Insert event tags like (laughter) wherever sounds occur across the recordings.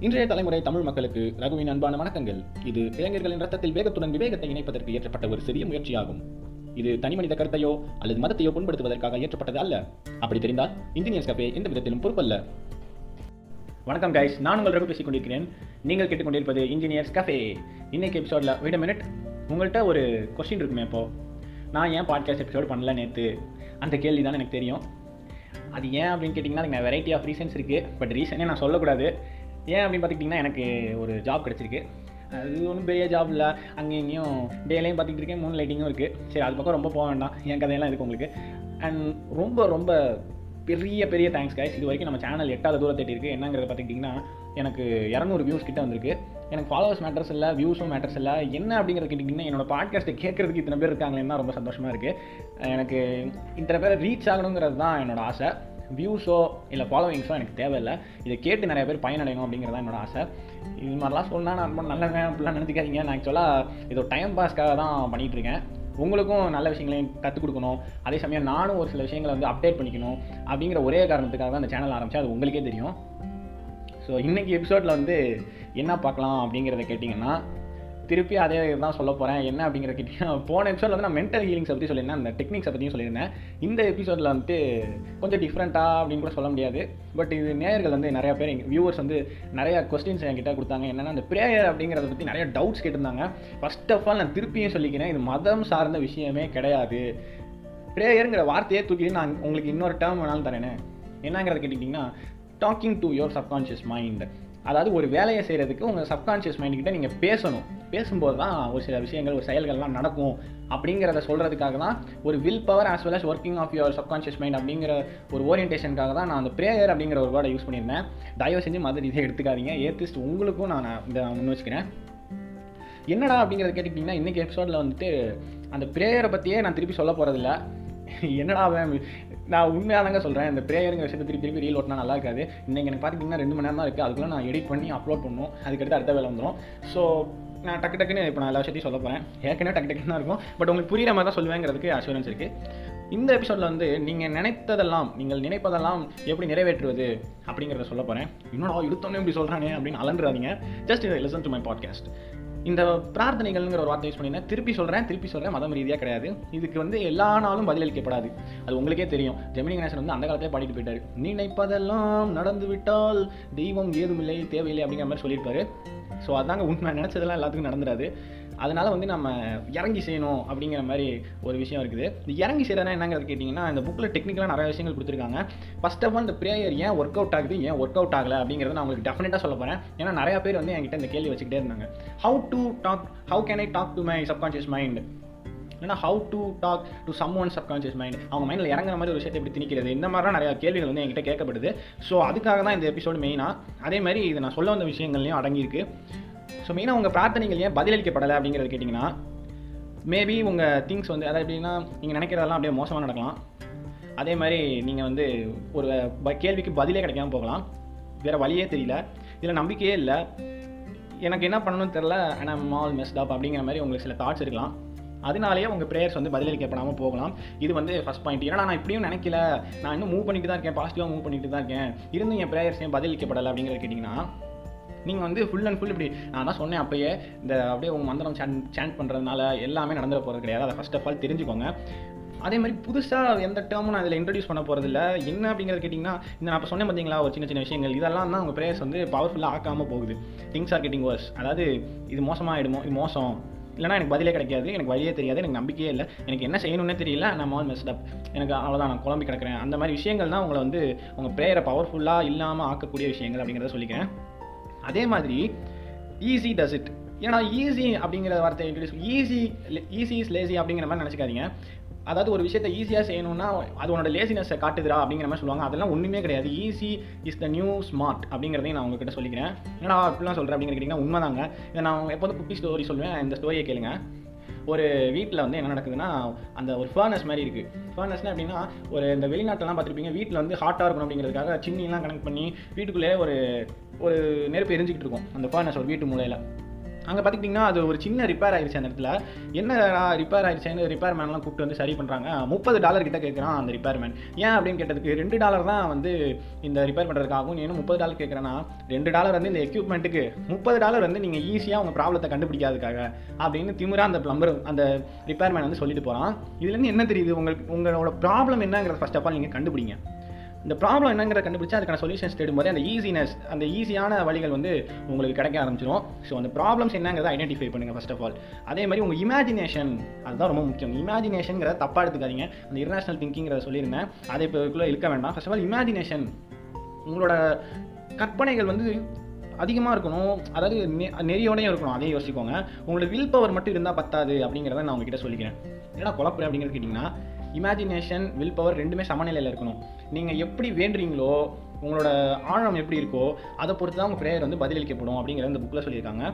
இன்றைய தலைமுறை தமிழ் மக்களுக்கு ரகுவின் அன்பான வணக்கங்கள். இது இளைஞர்களின் ரத்தத்தில் வேகத்துடன் விவேகத்தை இணைப்பதற்கு ஏற்றப்பட்ட ஒரு சிறிய முயற்சியாகும். இது தனிமனித கருத்தையோ அல்லது மதத்தையோ புண்படுத்துவதற்காக ஏற்றப்பட்டது அல்ல. அப்படி தெரிந்தால் இன்ஜினியர்ஸ் கஃபே எந்த விதத்திலும் பொறுப்பல்ல. வணக்கம் கைஸ் நான் உங்கள் ரகு பேசிக் கொண்டிருக்கிறேன். நீங்கள் கேட்டுக்கொண்டிருப்பது இன்ஜினியர்ஸ் கஃபே. இன்னைக்கு எபிசோடில் விட மினிட் உங்கள்கிட்ட ஒரு கொஸ்டின் இருக்குமே இப்போ. நான் ஏன் பாட்காஸ்ட் எபிசோடு பண்ணல நேற்று அந்த கேள்வி தான் எனக்கு தெரியும். அது ஏன் அப்படின்னு கேட்டிங்கன்னா அதுக்கு வெரைட்டி ஆஃப் ரீசன்ஸ் இருக்குது பட் ரீசனே நான் சொல்லக்கூடாது. ஏன் அப்படின்னு பார்த்துக்கிட்டிங்கன்னா எனக்கு ஒரு ஜாப் கிடச்சிருக்கு. அது ஒன்றும் பெரிய ஜாப் இல்லை. அங்கேயும் இங்கேயும் டேலையும் பார்த்துக்கிட்டு இருக்கேன். மூணு லைட்டிங்கும் இருக்குது சரி அது பக்கம் ரொம்ப போக வேண்டாம். என் கதையெல்லாம் இருக்குது உங்களுக்கு. அண்ட் ரொம்ப ரொம்ப பெரிய பெரிய தேங்க்ஸ் கைஸ் இது வரைக்கும் நம்ம சேனல் எட்டாவது தூரத்தை இருக்குது என்னங்கிறத பார்த்துக்கிட்டிங்கன்னா எனக்கு இரநூறு வியூஸ் கிட்ட வந்திருக்கு. எனக்கு ஃபாலோவர்ஸ் மேட்டர்ஸ் இல்லை வியூஸும் மேட்டர்ஸ் இல்லை. என்ன அப்படிங்கிறது கேட்டிங்கன்னா என்னோட பாட்காஸ்ட்டை கேட்குறதுக்கு இத்தனை பேர் இருக்காங்களேன்னா ரொம்ப சந்தோஷமாக இருக்குது எனக்கு இத்தனை பேர் ரீச் ஆகணுங்கிறது தான் என்னோட ஆசை. வியூஸோ இல்லை ஃபாலோவிங்ஸோ எனக்கு தேவையில்லை. இதை கேட்டு நிறைய பேர் பயனடையணும் அப்படிங்கிறது தான் என்னோட ஆசை. இது மாதிரிலாம் சொன்னால் நான் ரொம்ப நல்லவன் அப்படிலாம் நினச்சிக்காதீங்க. நான் ஆக்சுவலாக இதோ டைம் பாஸ்க்காக தான் பண்ணிகிட்டு இருக்கேன். உங்களுக்கும் நல்ல விஷயங்களையும் கற்றுக் கொடுக்கணும். அதே சமயம் நானும் ஒரு சில விஷயங்களை வந்து அப்டேட் பண்ணிக்கணும் அப்படிங்கிற ஒரே காரணத்துக்காக தான் அந்த சேனல் ஆரம்பித்தேன் அது உங்களுக்கே தெரியும். ஸோ இன்றைக்கி எபிசோடில் வந்து என்ன பார்க்கலாம் அப்படிங்கிறத கேட்டிங்கன்னா திருப்பி அதே தான் சொல்ல போகிறேன் என்ன அப்படிங்கிற கேட்டிங்கன்னா போன எபிசோடில் வந்து நான் மென்டல் ஹீலிங்ஸை பற்றி சொல்லியிருந்தேன். அந்த டெக்னிக்ஸை பற்றியும் சொல்லியிருந்தேன். இந்த எபிசோடில் வந்துட்டு கொஞ்சம் டிஃப்ரெண்ட்டாக அப்படின்னு கூட சொல்ல முடியாது. பட் இது நேயர்கள் வந்து நிறையா பேர் எங்கள் வியூவர்ஸ் வந்து நிறையா கொஸ்டின்ஸ் என்கிட்ட கொடுத்தாங்க. என்னென்னா அந்த ப்ரேயர் அப்படிங்கிறத பற்றி நிறைய டவுட்ஸ் கேட்டிருந்தாங்க. ஃபஸ்ட் ஆஃப் ஆல் நான் திருப்பியும் சொல்லிக்கிறேன். இது மதம் சார்ந்த விஷயமே கிடையாது. ப்ரேயருங்கிற வார்த்தையே தூக்கி நான் உங்களுக்கு இன்னொரு டேர்ம் வேணாலும் தரேனே. என்னங்கிறத கேட்டிங்கன்னா talking to your subconscious mind அதாவது ஒரு வேலையை செய்கிறதுக்கு உங்கள் சப்கான்ஷியஸ் மைண்டுக்கிட்ட நீங்கள் பேசணும். பேசும்போது தான் ஒரு சில விஷயங்கள் ஒரு செயல்கள்லாம் நடக்கும் அப்படிங்கிறத சொல்கிறதுக்காக தான் ஒரு will power as well as working of your subconscious mind அப்படிங்கிற ஒரு ஓரியன்டேஷனுக்காக தான் நான் அந்த ப்ரேயர் அப்படிங்கிற ஒரு வேர்டை யூஸ் பண்ணியிருந்தேன். தயவு செஞ்சு மதர் இதை எடுத்துக்காதீங்க. ஏத்திஸ்ட் உங்களுக்கும் நான் இதை முன் வச்சுக்கிறேன். என்னடா அப்படிங்கிறத கேட்டுக்கிட்டிங்கன்னா இன்றைக்கி எபிசோடில் வந்துட்டு அந்த ப்ரேயரை பற்றியே நான் திருப்பி சொல்ல போகிறதில்ல என்னடா மேம் நான் உண்மையாக தாங்க சொல்கிறேன் இந்த ப்ரேயருங்கிற விஷயத்தை திருப்பி திருப்பி ரீல் ஓட்டினா நல்லா இருக்காது. இன்றைக்கி எனக்கு பார்த்திங்கன்னா ரெண்டு மணி நேரம் தான் இருக்குது அதுக்குள்ளே நான் எடிட் பண்ணி அப்லோட் பண்ணணும் அதுக்கடுத்து அடுத்த வேலை வந்துடும் ஸோ நான் டக்கு டக்குன்னு இப்போ நான் எல்லா விஷயத்தையும் சொல்ல போகிறேன் ஏற்கனவே டக்கு டக்குன்னு தான் இருக்கும். பட் உங்களுக்கு புரியுற மாதிரி தான் சொல்லுவேங்கிறதுக்கு அஷூரன்ஸ் இருக்குது இந்த எபிசோடில் வந்து நீங்கள் நினைத்ததெல்லாம் நீங்கள் நினைப்பதெல்லாம் எப்படி நிறைவேற்றுவது அப்படிங்கிறத சொல்ல போகிறேன் இன்னொரு இழுத்தோன்னே இப்படி சொல்கிறானே அப்படின்னு அலன்றாதீங்க. Just listen to my podcast இந்த பிரார்த்தனைகள்ங்கிற ஒரு வார்த்தை யூஸ் பண்ணியிருந்தேன் திருப்பி சொல்கிறேன் திருப்பி சொல்கிறேன் மதம் ரீதியாக கிடையாது. இதுக்கு வந்து எல்லா நாளும் பதிலளிக்கப்படாது. அது உங்களுக்கே தெரியும். ஜெமினி கணேசன் வந்து அந்த காலத்திலே பாடிட்டு போயிட்டார். நினைப்பதெல்லாம் நடந்து விட்டால் தெய்வம் ஏதுமில்லை தேவையில்லை அப்படிங்கிற மாதிரி சொல்லியிருப்பாரு. ஸோ அதாங்க உண்மை. நினச்சதெல்லாம் எல்லாத்துக்கும் நடந்துடாது. அதனால் வந்து நம்ம இறங்கி செய்யணும் அப்படிங்கிற மாதிரி ஒரு விஷயம் இருக்குது. இந்த இறங்கி செய்கிறதுனா என்னங்கிறது கேட்டிங்கன்னா இந்த புக்கில் டெக்னிக்கலாக நிறைய விஷயங்கள் கொடுத்துருக்காங்க. ஃபஸ்ட் ஆஃப் ஆல் இந்த ப்ரேயர் ஏன் ஒர்க் அவுட் ஆகுது ஏன் ஒர்க் அவுட் ஆகலை அப்படிங்கிறத நான் உங்களுக்கு டெஃபினட்டாக சொல்ல போகிறேன் ஏன்னா நிறைய பேர் வந்து என்கிட்ட இந்த கேள்வி வச்சுக்கிட்டே இருந்தாங்க. How to talk how can I talk to my subconscious mind இல்லைனா how to talk to someone subconscious mind அவங்க மைண்டில் இறங்குற மாதிரி ஒரு விஷயத்தை எப்படி திணிக்கிறது? இந்த மாதிரிலாம் நிறைய கேள்விகள் வந்து என்கிட்ட கேட்கப்படுது. ஸோ அதுக்காக தான் இந்த எபிசோடு மெயினாக அதே மாதிரி இது நான் சொல்ல வந்த விஷயங்கள்லையும் அடங்கியிருக்கு. ஸோ மெயினாக உங்கள் பிரார்த்தனைகள் ஏன் பதிலளிக்கப்படலை அப்படிங்கிறது கேட்டிங்கன்னா மேபி உங்கள் திங்ஸ் வந்து அதாவது எப்படின்னா நீங்கள் நினைக்கிறதெல்லாம் அப்படியே மோசமாக நடக்கலாம். அதே மாதிரி நீங்கள் வந்து ஒரு ப- கேள்விக்கு பதிலே கிடைக்காம போகலாம். வேறு வழியே தெரியல. இதில் நம்பிக்கையே இல்லை. எனக்கு என்ன பண்ணணும்னு தெரில ஆனால் மால் மெஸ்ட் அப் அப்படிங்கிற மாதிரி உங்களுக்கு சில தாட்ஸ் இருக்கலாம். அதனாலேயே உங்கள் ப்ரேயர்ஸ் வந்து பதிலளிக்கப்படாமல் போகலாம். இது வந்து ஃபஸ்ட் பாயிண்ட் ஏன்னா நான் இப்படியும் நினைக்கல. நான் இன்னும் மூவ் பண்ணிட்டு தான் இருக்கேன். பாசிட்டிவாக மூவ் பண்ணிட்டு தான் இருக்கேன். இருந்தும் என் ப்ரேயர்ஸ் ஏன் பதிலளிக்கப்படலை அப்படிங்கிறது கேட்டிங்கன்னா நீங்கள் வந்து ஃபுல் அண்ட் ஃபுல் இப்படி நான் தான் சொன்னேன் அப்பயே இந்த அப்படியே உங்கள் மந்திரம் சேன் சேண்ட் பண்ணுறதுனால எல்லாமே நடந்துட போகிறது கிடையாது. அதை ஃபர்ஸ்ட் ஆஃப் ஆல் தெரிஞ்சுக்கோங்க. அதே மாதிரி புதுசாக எந்த டேர்மும் நான் இதில் இன்ட்ரடியூஸ் பண்ண போகிறதில்ல என்ன அப்படிங்கிறது கேட்டிங்கன்னா இந்த நான் இப்போ சொன்னேன் பார்த்தீங்களா ஒரு சின்ன சின்ன விஷயங்கள். இதெல்லாம் தான் உங்கள் ப்ரேயர்ஸ் வந்து பவர்ஃபுல்லாக ஆக்காமல் போகுது. திங்ஸ் ஆர் கெட்டிங் வர்ஸ் அதாவது இது மோசமாக ஆகிடுமோ இது மோசம். இல்லைனா எனக்கு பதிலே கிடைக்காது எனக்கு வழியே தெரியாது எனக்கு நம்பிக்கையே இல்லை. எனக்கு என்ன செய்யணும்னே தெரியல நான் ஆல் மெஸ்ட் அப் எனக்கு அவ்வளோதான் நான் குழம்பி கிடக்கிறேன். அந்த மாதிரி விஷயங்கள் தான் உங்களை வந்து உங்கள் ப்ரேயரை பவர்ஃபுல்லாக இல்லாமல் ஆக்கக்கூடிய விஷயங்கள் அப்படிங்கிறத சொல்லிக்கிறேன். அதே மாதிரி ஈஸி டஸ் இட் ஏன்னா ஈஸி அப்படிங்கிற வார்த்தை introduce easy easy is lazy அப்படிங்கிற மாதிரி நினச்சிக்காதீங்க. அதாவது ஒரு விஷயத்தை ஈஸியாக செய்யணும்னா அது உன்னோட லேசினஸை காட்டுதுடா அப்படிங்கிற மாதிரி சொல்லுவாங்க. அதெல்லாம் ஒன்றுமே கிடையாது. Easy is the new smart அப்படிங்கிறதையும் நான் உங்ககிட்ட சொல்லிக்கிறேன். ஏன்னா அப்படிலாம் சொல்கிறேன் அப்படிங்கிற கேட்டிங்கன்னா உண்மைதாங்க. இதை நான் எப்போதும் குட்டி ஸ்டோரி சொல்லுவேன். இந்த ஸ்டோரியை கேளுங்க. ஒரு வீட்டில் வந்து என்ன நடக்குதுன்னா அந்த ஒரு ஃபர்னஸ் மாதிரி இருக்குது ஃபர்னஸ்னா எப்படின்னா ஒரு இந்த வெளிநாட்டிலலாம் பார்த்துருப்பீங்க வீட்டில் வந்து ஹாட்டாக இருக்கணும் அப்படிங்கிறதுக்காக சின்னிலாம் கனெக்ட் பண்ணி வீட்டுக்குள்ளே ஒரு ஒரு நெருப்பு எரிஞ்சிக்கிட்டு இருக்கும். அந்த ஃபர்னஸ் ஒரு வீட்டு மூலையில். அங்கே பார்த்துக்கிட்டிங்கன்னா அது ஒரு சின்ன ரிப்பேர் ஆயிடுச்சு அந்த இடத்துல. என்ன ரிப்பேர் ஆயிடுச்சுன்னு ரிப்பேர் மேன்லாம் கூப்பிட்டு வந்து சரி பண்ணுறாங்க முப்பது டாலர் கிட்ட கேட்குறான் அந்த ரிப்பேர் மேன் ஏன் அப்படின்னு கேட்டதுக்கு ரெண்டு டாலர் தான் வந்து இந்த ரிப்பேர் பண்ணுறதுக்காகவும் ஏன்னா முப்பது டாலர் கேட்குறேன்னா ரெண்டு டாலர் வந்து இந்த எக்யூப்மெண்ட்டுக்கு முப்பது டாலர் வந்து நீங்கள் ஈஸியாக உங்கள் ப்ராப்ளத்தை கண்டுபிடிக்காதுக்காக அப்படின்னு திமிரா அந்த ப்ளம்பர் அந்த ரிப்பேர் மேன் வந்து சொல்லிட்டு போகிறான் இதுலேருந்து என்ன தெரியுது? உங்களுக்கு உங்களோட ப்ராப்ளம் என்னங்கிறத ஃபஸ்ட் ஆஃப் ஆல் நீங்கள் கண்டுபிடிங்க. இந்த ப்ராப்ளம் என்னங்கிற கண்டுபிடிச்சா அதுக்கான சொல்யூஷன்ஸ் தேடும்போது அந்த ஈஸினஸ் அந்த ஈஸியான வழிகள் வந்து உங்களுக்கு கிடைக்க ஆரம்பிச்சிடும் ஸோ அந்த ப்ராப்ளம்ஸ் என்னங்கிறத ஐடென்டிஃபை பண்ணுங்கள் ஃபர்ஸ்ட் ஆஃப் ஆல் அதே மாதிரி உங்கள் இமேஜினேஷன் அதுதான் ரொம்ப முக்கியம். இமேஜினேஷன்ங்கிறத தப்பாக எடுத்துக்காதீங்க. அந்த இன்டர்நேஷனல் திங்கிங்கிறத சொல்லியிருந்தேன் அதை இப்போ இதுக்குள்ளே இழுக்க வேண்டாம். ஃபர்ஸ்ட் ஆஃப் ஆல் இமேஜினேஷன் உங்களோட கற்பனைகள் வந்து அதிகமாக இருக்கணும். அதாவது நெ- நெறியோடையும் இருக்கணும். அதையும் யோசிக்கோங்க. உங்களோட வில் பவர் மட்டும் இருந்தால் பத்தாது அப்படிங்கிறத நான் உங்ககிட்ட சொல்லிக்கிறேன். ஏன்னா குழப்பம் அப்படிங்கிறது கேட்டிங்கன்னா இமேஜினேஷன் வில் பவர் ரெண்டுமே சமநிலையில் இருக்கணும். நீங்கள் எப்படி வேண்டுறீங்களோ உங்களோட ஆழம் எப்படி இருக்கோ அதை பொறுத்து தான் உங்கள் ப்ரேயர் வந்து பதிலளிக்கப்படும் அப்படிங்கிற இந்த புக்கில் சொல்லியிருக்காங்க.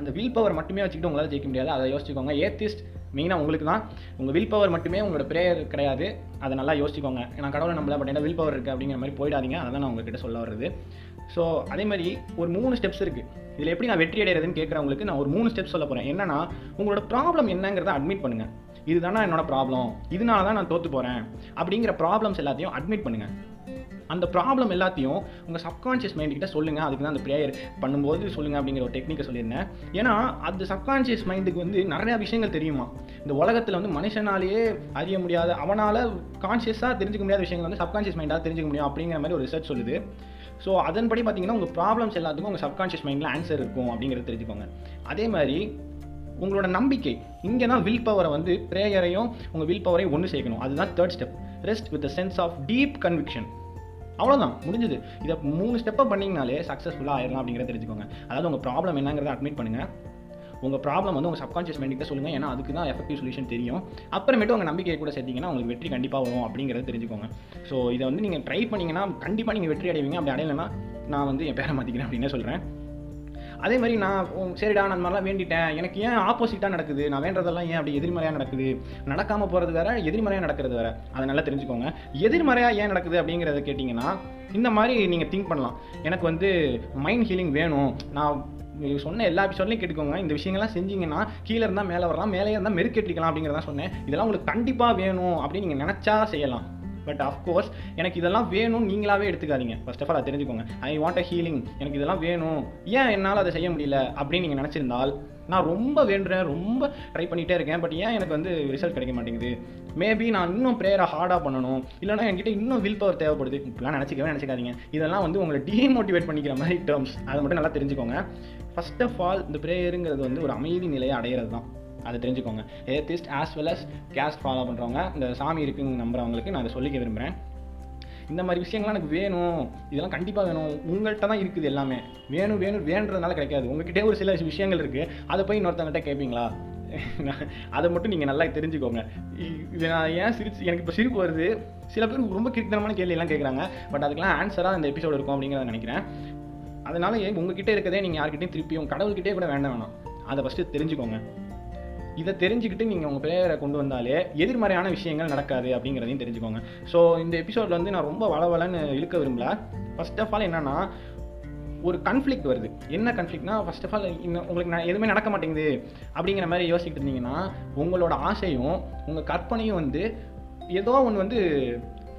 அந்த வில் பவர் மட்டுமே வச்சுக்கிட்டு உங்களால் ஜெயிக்க முடியாது. அதை யோசிச்சுக்கோங்க. ஏத்திஸ்ட் மெயினாக உங்களுக்கு தான். உங்கள் வில் பவர் மட்டுமே உங்களோட ப்ரேயர் கிடையாது. அதை நல்லா யோசிச்சுக்கோங்க. நான் கடவுளை நம்மள பட் என்ன வில் பவர் இருக்குது அப்படிங்கிற மாதிரி போயிடாதீங்க. அதை தான் நான் உங்ககிட்ட சொல்ல வர்றது. ஸோ அதே மாதிரி ஒரு மூணு ஸ்டெப்ஸ் இருக்குது இதில் எப்படி நான் வெற்றி அடைகிறதுன்னு கேட்குறவங்களுக்கு நான் ஒரு மூணு ஸ்டெப்ஸ் சொல்ல போகிறேன் என்னன்னா உங்களோட ப்ராப்ளம் என்னங்கிறத அட்மிட் பண்ணுங்கள் இதுதானா என்னோட ப்ராப்ளம் இதனால தான் நான் தோற்று போகிறேன் அப்படிங்கிற ப்ராப்ளம்ஸ் எல்லாத்தையும் அட்மிட் பண்ணுங்கள் அந்த ப்ராப்ளம் எல்லாத்தையும் உங்கள் சப்கான்ஷியஸ் மைண்டுக்கிட்ட சொல்லுங்கள் அதுக்கு தான் அந்த ப்ரேயர் பண்ணும்போது சொல்லுங்கள் அப்படிங்கிற ஒரு டெக்னிக்கை சொல்லியிருந்தேன். ஏன்னா அந்த சப்கான்ஷியஸ் மைண்டுக்கு வந்து நிறையா விஷயங்கள் தெரியுமா? இந்த உலகத்தில் வந்து மனுஷனாலேயே அறிய முடியாத அவனால் கான்ஷியஸாக தெரிஞ்சுக்க முடியாத விஷயங்கள் வந்து சப்கான்ஷியஸ் மைண்டாக தெரிஞ்சுக்க முடியும் அப்படிங்கிற மாதிரி ஒரு ரிசர்ச் சொல்லுது. ஸோ அதன்படி பார்த்தீங்கன்னா உங்கள் ப்ராப்ளம்ஸ் எல்லாத்துக்கும் உங்கள் சப்கான்ஷியஸ் மைண்டில் ஆன்சர் இருக்கும் அப்படிங்கிறத தெரிஞ்சுக்கோங்க. அதே மாதிரி உங்களோட நம்பிக்கை. இங்கே தான் வில் பவரை வந்து ப்ரேயரையும் உங்கள் வில் பவரையும் ஒன்று சேர்க்கணும். அதுதான் third step rest with sense of deep conviction அவ்வளோதான் முடிஞ்சது. இதை மூணு ஸ்டெப்பை பண்ணிங்கனாலே சக்ஸஸ்ஃபுல்லாக ஆயிடலாம் அப்படிங்கிறத தெரிஞ்சுக்கோங்க. அதாவது உங்கள் ப்ராப்ளம் என்னங்கிறத அட்மிட் பண்ணுங்கள் உங்கள் ப்ராப்ளம் வந்து உங்கள் சப்கான்ஷியஸ் மைண்ட் சொல்லுங்கள் ஏன்னா அதுக்கு தான் எஃபெக்டிவ் சொல்யூஷன் தெரியும். அப்புறமேட்டு உங்கள் நம்பிக்கையை கூட சேர்த்தீங்கன்னா உங்களுக்கு வெற்றி கண்டிப்பாக வரும் அப்படிங்கிறத தெரிஞ்சுக்கோங்க. ஸோ இதை வந்து நீங்கள் ட்ரை பண்ணிங்கன்னா கண்டிப்பாக நீங்கள் வெற்றி அடைவீங்க. அப்படி அடையலைன்னா நான் வந்து என் பேரை மாற்றிக்கிறேன் அப்படின்னு சொல்கிறேன் அதே மாதிரி நான் சரிடா நான் அந்த மாதிரிலாம் வேண்டிட்டேன். எனக்கு ஏன் ஆப்போசிட்டாக நடக்குது? நான் வேண்டதெல்லாம் ஏன் அப்படி எதிர்மறையாக நடக்குது? நடக்காமல் போகிறது வேற எதிர்மறையாக நடக்கிறது வேற. அதை நல்லா தெரிஞ்சுக்கோங்க. எதிர்மறையாக ஏன் நடக்குது அப்படிங்கிறத கேட்டிங்கன்னா இந்த மாதிரி நீங்கள் திங்க் பண்ணலாம். எனக்கு வந்து மைண்ட் ஹீலிங் வேணும். நான் சொன்ன எல்லா எபிசோட்லையும் கேட்டுக்கோங்க. இந்த விஷயங்கள்லாம் செஞ்சீங்கன்னா கீழே இருந்தால் மேலே வரலாம் மேலே இருந்தால் மெருக்கெட்டிக்கலாம் அப்படிங்கிறத சொன்னேன். இதெல்லாம் உங்களுக்கு கண்டிப்பாக வேணும் அப்படின்னு நீங்கள் நினச்சா செய்யலாம். பட் அஃப்கோர்ஸ் எனக்கு இதெல்லாம் வேணும்னு நீங்களாவே எடுத்துக்காதீங்க. ஃபர்ஸ்ட் ஆஃப் ஆல் அதை தெரிஞ்சுக்கோங்க. ஐ வாண்ட் அ ஹீலிங் எனக்கு இதெல்லாம் வேணும். ஏன் என்னால் அதை செய்ய முடியல? அப்படின்னு நீங்கள் நினச்சிருந்தால் நான் ரொம்ப வேண்டுறேன் ரொம்ப ட்ரை பண்ணிகிட்டே இருக்கேன். பட் ஏன் எனக்கு வந்து ரிசல்ட் கிடைக்க மாட்டேங்குது? மேபி நான் இன்னும் ப்ரேயரை ஹார்டாக பண்ணணும். இல்லைனா என்கிட்ட இன்னும் வில் பவர் தேவைப்படுது. இப்படிலாம் நினச்சிக்கவே நினச்சிக்காதீங்க. இதெல்லாம் வந்து உங்களை டீமோட்டிவேட் பண்ணிக்கிற மாதிரி டேர்ம்ஸ் அதை மட்டும் நல்லா தெரிஞ்சுக்கோங்க. ஃபர்ஸ்ட் ஆஃப் ஆல் இந்த ப்ரேயருங்கிறது வந்து ஒரு அமைதி நிலையை அடையிறது தான் அதை தெரிஞ்சுக்கோங்க. Atheist as well as caste follow பண்ணுறவங்க இந்த சாமி இருக்குன்னு நம்புறவங்களுக்கு நான் அதை சொல்லிக்க விரும்புகிறேன் இந்த மாதிரி விஷயங்கள்லாம் எனக்கு வேணும். இதெல்லாம் கண்டிப்பாக வேணும். உங்கள்கிட்ட தான் இருக்குது எல்லாமே. வேணும் வேணும் வேணுன்றதுனால கிடைக்காது. உங்ககிட்டே ஒரு சில விஷயங்கள் இருக்குது அதை போய் இன்னொருத்தவங்ககிட்ட கேட்பீங்களா (laughs) அதை மட்டும் நீங்கள் நல்லா தெரிஞ்சுக்கோங்க. இ- இது நான் ஏன் சிரிச்சு எனக்கு இப்போ சிரிப்பு வருது. சில பேர் ரொம்ப கிரித்தனமான கேள்வியெல்லாம் கேட்குறாங்க பட் அதுக்கெல்லாம் ஆன்சராக இந்த எபிசோடு இருக்கும் அப்படிங்கிறத நினைக்கிறேன். அதனால ஏன் உங்ககிட்ட இருக்கதே நீங்கள் யார்கிட்டையும் திருப்பியும் கடவுள்கிட்டே கூட வேண்டாம் வேணாம். அதை ஃபஸ்ட்டு தெரிஞ்சுக்கோங்க. இதை தெரிஞ்சுக்கிட்டு நீங்கள் உங்கள் பிளேயரை கொண்டு வந்தாலே எதிர்மறையான விஷயங்கள் நடக்காது அப்படிங்கிறதையும் தெரிஞ்சுக்கோங்க. ஸோ இந்த எபிசோடில் வந்து நான் ரொம்ப வளவலன்னு இழுக்க விரும்பல. ஃபர்ஸ்ட் ஆஃப் ஆல் என்னென்னா ஒரு கன்ஃப்ளிக்ட் வருது. என்ன கன்ஃப்ளிக்னா ஃபர்ஸ்ட் ஆஃப் ஆல் இன்னும் உங்களுக்கு ந- எதுவுமே நடக்க மாட்டேங்குது அப்படிங்கிற மாதிரி யோசிக்கிட்டு இருந்தீங்கன்னா உங்களோட ஆசையும் உங்கள் கற்பனையும் வந்து ஏதோ ஒன்று வந்து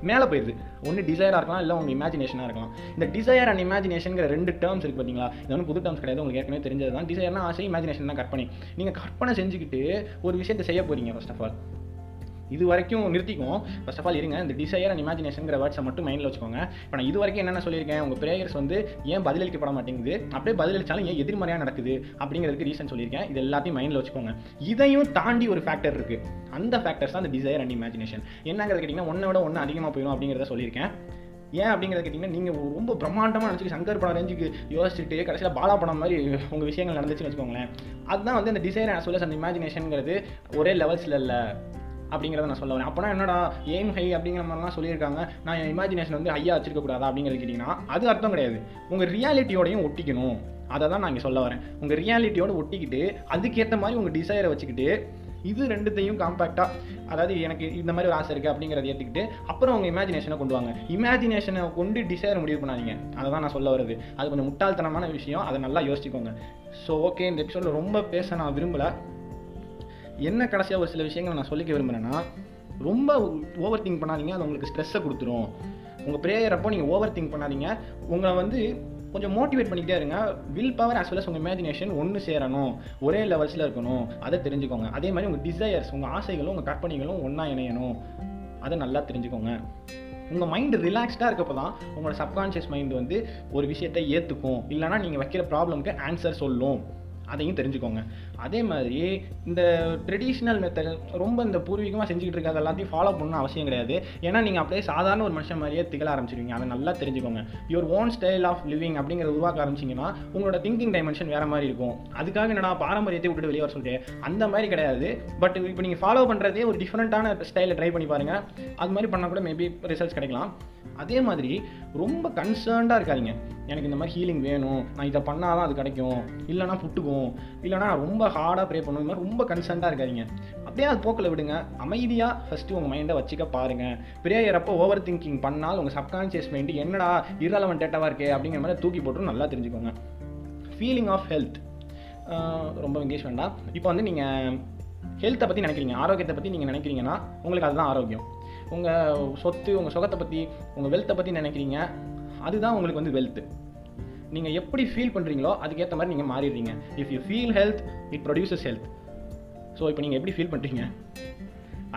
மேலே போயிடுது. ஒன்று டிசையராக இருக்கலாம் இல்லை உங்கள் இமேஜினேஷனாக இருக்கலாம். இந்த டிசைர் அண்ட் இமேஜினேஷனுங்கிற ரெண்டு டேர்ம்ஸ் இருக்குது பார்த்தீங்களா இது ஒன்றும் புது டேர்ம்ஸ் கிடையாது உங்களுக்கு ஏற்கனவே தெரிஞ்சது தான் டிசையர்னா ஆசை இமேஜினேஷன் தான் கற்பனை. நீங்கள் கற்பனை செஞ்சுக்கிட்டு ஒரு விஷயத்தை செய்ய போகிறீங்க ஃபர்ஸ்ட் ஆஃப் ஆல் இது வரைக்கும் நிறுத்திக்கும் ஃபர்ஸ்ட் ஆஃப் ஆல் இருங்க. இந்த டிசையர் அண்ட் இமேஜினேஷன்ங்கிற வேர்ட்ஸை மட்டும் மைண்டில் வச்சுக்கோங்க. இப்போ நான் இது வரைக்கும் என்னென்ன சொல்லியிருக்கேன்? உங்கள் ப்ரேயர்ஸ் வந்து ஏன் பதிலளிக்கப்பட மாட்டேங்குது? அப்படியே பதிலளிச்சாலும் ஏன் எதிர்மறையாக நடக்குது? அப்படிங்கிறதுக்கு ரீசன் சொல்லியிருக்கேன். இது எல்லாத்தையும் மைண்டில் வச்சுக்கோங்க. இதையும் தாண்டி ஒரு ஃபேக்டர் இருக்குது அந்த ஃபேக்டர்ஸ் தான் அந்த டிசையர் அண்ட் இமேஜினேஷன் என்னங்கிறது கேட்டிங்கன்னா ஒன்றை விட ஒன்று அதிகமாக போயிடும் அப்படிங்கிறத சொல்லியிருக்கேன். ஏன் அப்படிங்கிறத கேட்டிங்கன்னா நீங்கள் ரொம்ப பிரம்மாண்டமாக நினச்சி சங்கர் படம் ரேஞ்சுக்கு யோசிச்சுட்டு கடைசியில் பாலா படம் மாதிரி உங்கள் விஷயங்கள் நடந்துச்சுன்னு வச்சுக்கோங்களேன். அதுதான் வந்து அந்த டிசைன் as well as அந்த இமேஜினேஷனுங்கிறது ஒரே லெவல்ஸில் இல்லை. அப்படிங்கிறத நான் சொல்ல வரேன். அப்போனா என்னடா எய்ம் ஹை அப்படிங்கிற மாதிரிலாம் சொல்லியிருக்காங்க. நான் என் இமேஜினேஷன் வந்து ஹையாக வச்சிருக்கக்கூடாதா அப்படிங்கிறது கேட்டிங்கன்னா அது அர்த்தம் கிடையாது. உங்கள் ரியாலிட்டியோடையும் ஒட்டிக்கணும். அதை தான் நான் இங்கே சொல்ல வரேன். உங்கள் ரியாலிட்டியோடு ஒட்டிக்கிட்டு அதுக்கேற்ற மாதிரி உங்கள் டிசைரை வச்சுக்கிட்டு இது ரெண்டுத்தையும் காம்பேக்டாக அதாவது எனக்கு இந்த மாதிரி ஒரு ஆசை இருக்குது அப்படிங்கிறத ஏற்றுக்கிட்டு அப்புறம் அவங்க இமேஜினேஷனை கொண்டு வாங்க. இமேஜினேஷனை கொண்டு டிசைர் முடிவு பண்ணாதீங்க. அதை தான் நான் சொல்ல வருது அது கொஞ்சம் முட்டாள்தனமான விஷயம். அதை நல்லா யோசிச்சுக்கோங்க. ஸோ ஓகே இந்த எபிசோடில் ரொம்ப பேச நான் விரும்பலை. என்ன கடைசியாக ஒரு சில விஷயங்களை நான் சொல்லிக்க விரும்புகிறேன்னா ரொம்ப ஓவர் திங்க் பண்ணாதீங்க அது உங்களுக்கு ஸ்ட்ரெஸ்ஸை கொடுத்துரும். உங்கள் ப்ரேயர் அப்போ நீங்கள் ஓவர் திங்க் பண்ணாதீங்க. உங்களை வந்து கொஞ்சம் மோட்டிவேட் பண்ணிக்கிட்டே இருங்க. Will power as well as உங்கள் இமேஜினேஷன் ஒன்று சேரணும். ஒரே லெவல்ஸில் இருக்கணும். அதை தெரிஞ்சுக்கோங்க. அதே மாதிரி உங்கள் டிசையர்ஸ் உங்கள் ஆசைகளும் உங்கள் கற்பனைகளும் ஒன்றா இணையணும். அதை நல்லா தெரிஞ்சுக்கோங்க. உங்கள் மைண்டு ரிலாக்ஸ்டாக இருக்கப்போ தான் உங்களோட சப்கான்ஷியஸ் மைண்டு வந்து ஒரு விஷயத்தை ஏற்றுக்கும் இல்லைனா நீங்கள் வைக்கிற ப்ராப்ளம்க்கு ஆன்சர் சொல்லும். அதையும் தெரிஞ்சுக்கோங்க. அதே மாதிரி இந்த ட்ரெடிஷ்னல் மெத்தட் ரொம்ப இந்த பூர்வீகமாக செஞ்சுக்கிட்டு இருக்காது எல்லாத்தையும் ஃபாலோ பண்ணணும் அவசியம் கிடையாது. ஏன்னா நீங்கள் அப்படியே சாதாரண ஒரு மனுஷன் மாதிரியே திகழ ஆரம்பிச்சிருவீங்க. அதை நல்லா தெரிஞ்சுக்கோங்க. Your own style of living அப்படிங்கிறத உருவாக்க ஆரம்பிச்சிங்கன்னா உங்களோட திங்கிங் டைமென்ஷன் வேறு மாதிரி இருக்கும். அதுக்காக என்னடா பாரம்பரியத்தை விட்டுட்டு வெளியே வர சொல்லிட்டு அந்த மாதிரி கிடையாது. பட் இப்போ நீங்கள் ஃபாலோ பண்ணுறதே ஒரு டிஃப்ரெண்ட்டான ஸ்டைலில் ட்ரை பண்ணி பாருங்கள் அது மாதிரி பண்ணால் கூட மேபி ரிசல்ட்ஸ் கிடைக்கலாம். அதே மாதிரி ரொம்ப கன்சர்ன்டாக இருக்காதீங்க. எனக்கு இந்த மாதிரி ஹீலிங் வேணும். நான் இதை பண்ணால் தான் அது கிடைக்கும். இல்லைனா புட்டுக்கும். இல்லைனா ரொம்ப ஹார்டாக ப்ரே பண்ணுவோம் இந்த மாதிரி ரொம்ப கன்சர்ன்டாக இருக்காதீங்க. அப்படியே அது போக்கில் விடுங்க. அமைதியாக ஃபஸ்ட்டு உங்கள் மைண்டை வச்சுக்க பாருங்கள் ப்ரேயர் அப்போ ஓவர் திங்கிங் பண்ணால் உங்கள் சப்கான்ஷியஸ் மைண்டு என்னடா இரலவன் டேட்டாவாக இருக்கே அப்படிங்கிற மாதிரி தூக்கி போட்டு நல்லா தெரிஞ்சுக்கோங்க. ஃபீலிங் ஆஃப் ஹெல்த் ரொம்ப இங்கிலீஷ் வேண்டாம். இப்போ வந்து நீங்கள் ஹெல்த்தை பற்றி நினைக்கிறீங்க. ஆரோக்கியத்தை பற்றி நீங்கள் நினைக்கிறீங்கன்னா உங்களுக்கு அதுதான் ஆரோக்கியம். உங்கள் சொத்து உங்கள் சுகத்தை பற்றி உங்கள் வெல்த்தை பற்றி நினைக்கிறீங்க அதுதான் உங்களுக்கு வந்து வெல்த்து நீங்கள் எப்படி ஃபீல் பண்ணுறீங்களோ அதுக்கேற்ற மாதிரி நீங்கள் மாறிடுறீங்க. If you feel health it produces health so இப்போ நீங்கள் எப்படி ஃபீல் பண்ணுறீங்க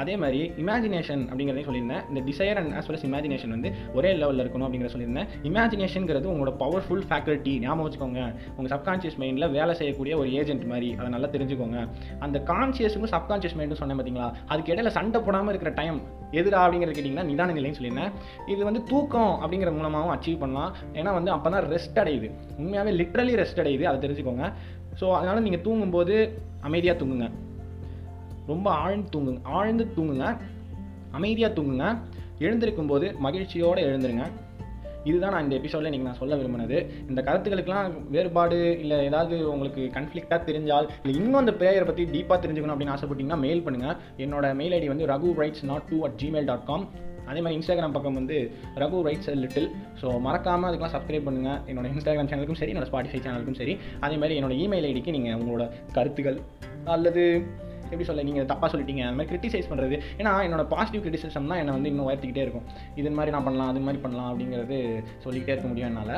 அதே மாதிரி இமேஜினேஷன் அப்படிங்கிறதையும் சொல்லியிருந்தேன். இந்த desire and as well as imagination வந்து ஒரே லெவலில் இருக்கணும் அப்படிங்கிற சொல்லியிருந்தேன். இமேஜினேஷனுங்கிறது உங்களோட பவர்ஃபுல் ஃபேக்கல்ட்டி ஞாபகம் வச்சுக்கோங்க. உங்கள் சப்கான்ஷியஸ் மைண்டில் வேலை செய்யக்கூடிய ஒரு ஏஜென்ட் மாதிரி அதை நல்லா தெரிஞ்சுக்கோங்க. அந்த கான்ஷியஸுக்கும் சப்கான்ஷியஸ் மைண்டும் சொன்னேன் பார்த்தீங்களா அதுக்கு இடையில சண்டை போடாமல் இருக்கிற டைம் எதிரா அப்படிங்கிறது கேட்டிங்கன்னா நிதான நிலைன்னு சொல்லியிருந்தேன். இது வந்து தூக்கம் அப்படிங்கிற மூலமாகவும் அச்சீவ் பண்ணலாம். ஏன்னா வந்து அப்போ தான் ரெஸ்ட் அடையுது. உண்மையாகவே லிட்ரலி ரெஸ்ட் அடையுது. அதை தெரிஞ்சுக்கோங்க. ஸோ அதனால் நீங்கள் தூங்கும்போது அமைதியாக தூங்குங்க. ரொம்ப ஆழ்ந்து தூங்குங்க ஆழ்ந்து தூங்குங்க. அமைதியாக தூங்குங்க. எழுந்திருக்கும் போது மகிழ்ச்சியோடு எழுந்துருங்க. இதுதான் நான் இந்த எபிசோடில் இன்றைக்கி நான் சொல்ல விரும்பினது. இந்த கருத்துக்களுக்கெல்லாம் வேறுபாடு இல்லை ஏதாவது உங்களுக்கு கன்ஃப்ளிக்டாக தெரிஞ்சால் இல்லை இன்னும் அந்த பிரேயரை பற்றி டீப்பாக தெரிஞ்சுக்கணும் அப்படின்னு ஆசைப்பட்டீங்கன்னா மெயில் பண்ணுங்கள் என்னோட மெயில் ஐடி வந்து Raghu writes not two at Gmail dot com அதே மாதிரி இன்ஸ்டாகிராம் பக்கம் வந்து ரகு ரைட்ஸ் லிட்டில் ஸோ மறக்காமல் அதுக்கெல்லாம் சப்ஸ்கிரைப் பண்ணுங்கள் என்னோட இன்ஸ்டாகிராம் சேனலுக்கும் சரி என்னோட ஸ்பாட்டிஃபை சேனலுக்கும் சரி. அதே மாதிரி என்னோட இமெயில் ஐடிக்கு நீங்கள் உங்களோட கருத்துக்கள் அல்லது எப்படி சொல்ல நீங்கள் தப்பாக சொல்லிட்டீங்க அந்த மாதிரி கிரிட்டிசைஸ் பண்ணுறது ஏன்னா என்னோட பாசிட்டிவ் கிரிட்டிசிசம் தான் என்னை வந்து இன்னும் உயர்த்திக்கிட்டே இருக்கும். இது மாதிரி நான் பண்ணலாம் அது மாதிரி பண்ணலாம் அப்படிங்கிறது சொல்லிக்கிட்டே இருக்க முடியும் என்னால்.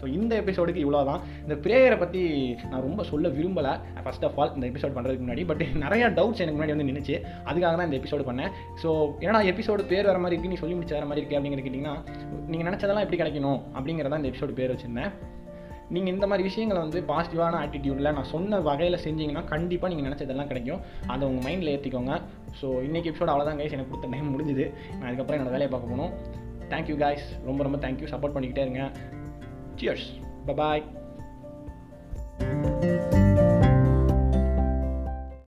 ஸோ இந்த எபிசோடுக்கு இவ்வளோ தான் இந்த ப்ரேயரை பற்றி நான் ரொம்ப சொல்ல விரும்பலை. ஃபஸ்ட் ஆஃப் ஆல் இந்த எபிசோட் பண்ணுறதுக்கு முன்னாடி. பட் நிறையா டவுட்ஸ் எனக்கு முன்னாடி வந்து நின்றுச்சு அதுக்காக தான் இந்த எபிசோடு பண்ணேன். ஸோ ஏன்னா எபிசோடு பேர் வர மாதிரி இருக்குது நீ சொல்லி முடிச்சு வர மாதிரி இருக்குது அப்படிங்கிறது கேட்டிங்கன்னா நீங்கள் நினச்சதெல்லாம் எப்படி கிடைக்கணும் அப்படிங்கிறதான் இந்த எபிசோடு பேர் வச்சுருந்தேன். நீங்கள் இந்த மாதிரி விஷயங்களை வந்து பாசிட்டிவான ஆட்டிடியூடில் நான் சொன்ன வகையில் செஞ்சீங்கன்னா கண்டிப்பாக நீங்கள் நினச்சதெல்லாம் கிடைக்கும். அதை உங்கள் மைண்டில் ஏற்றிக்கோங்க ஸோ இன்றைக்கி எபிசோட் அவ்வளோதான் கைஸ் எனக்கு கொடுத்த டைம் முடிஞ்சுது. நான் அதுக்கப்புறம் என்னோட வேலையை பார்க்க போகணும். தேங்க்யூ காய்ஸ் ரொம்ப ரொம்ப தேங்க்யூ சப்போர்ட் பண்ணிக்கிட்டே இருங்க. Cheers bye bye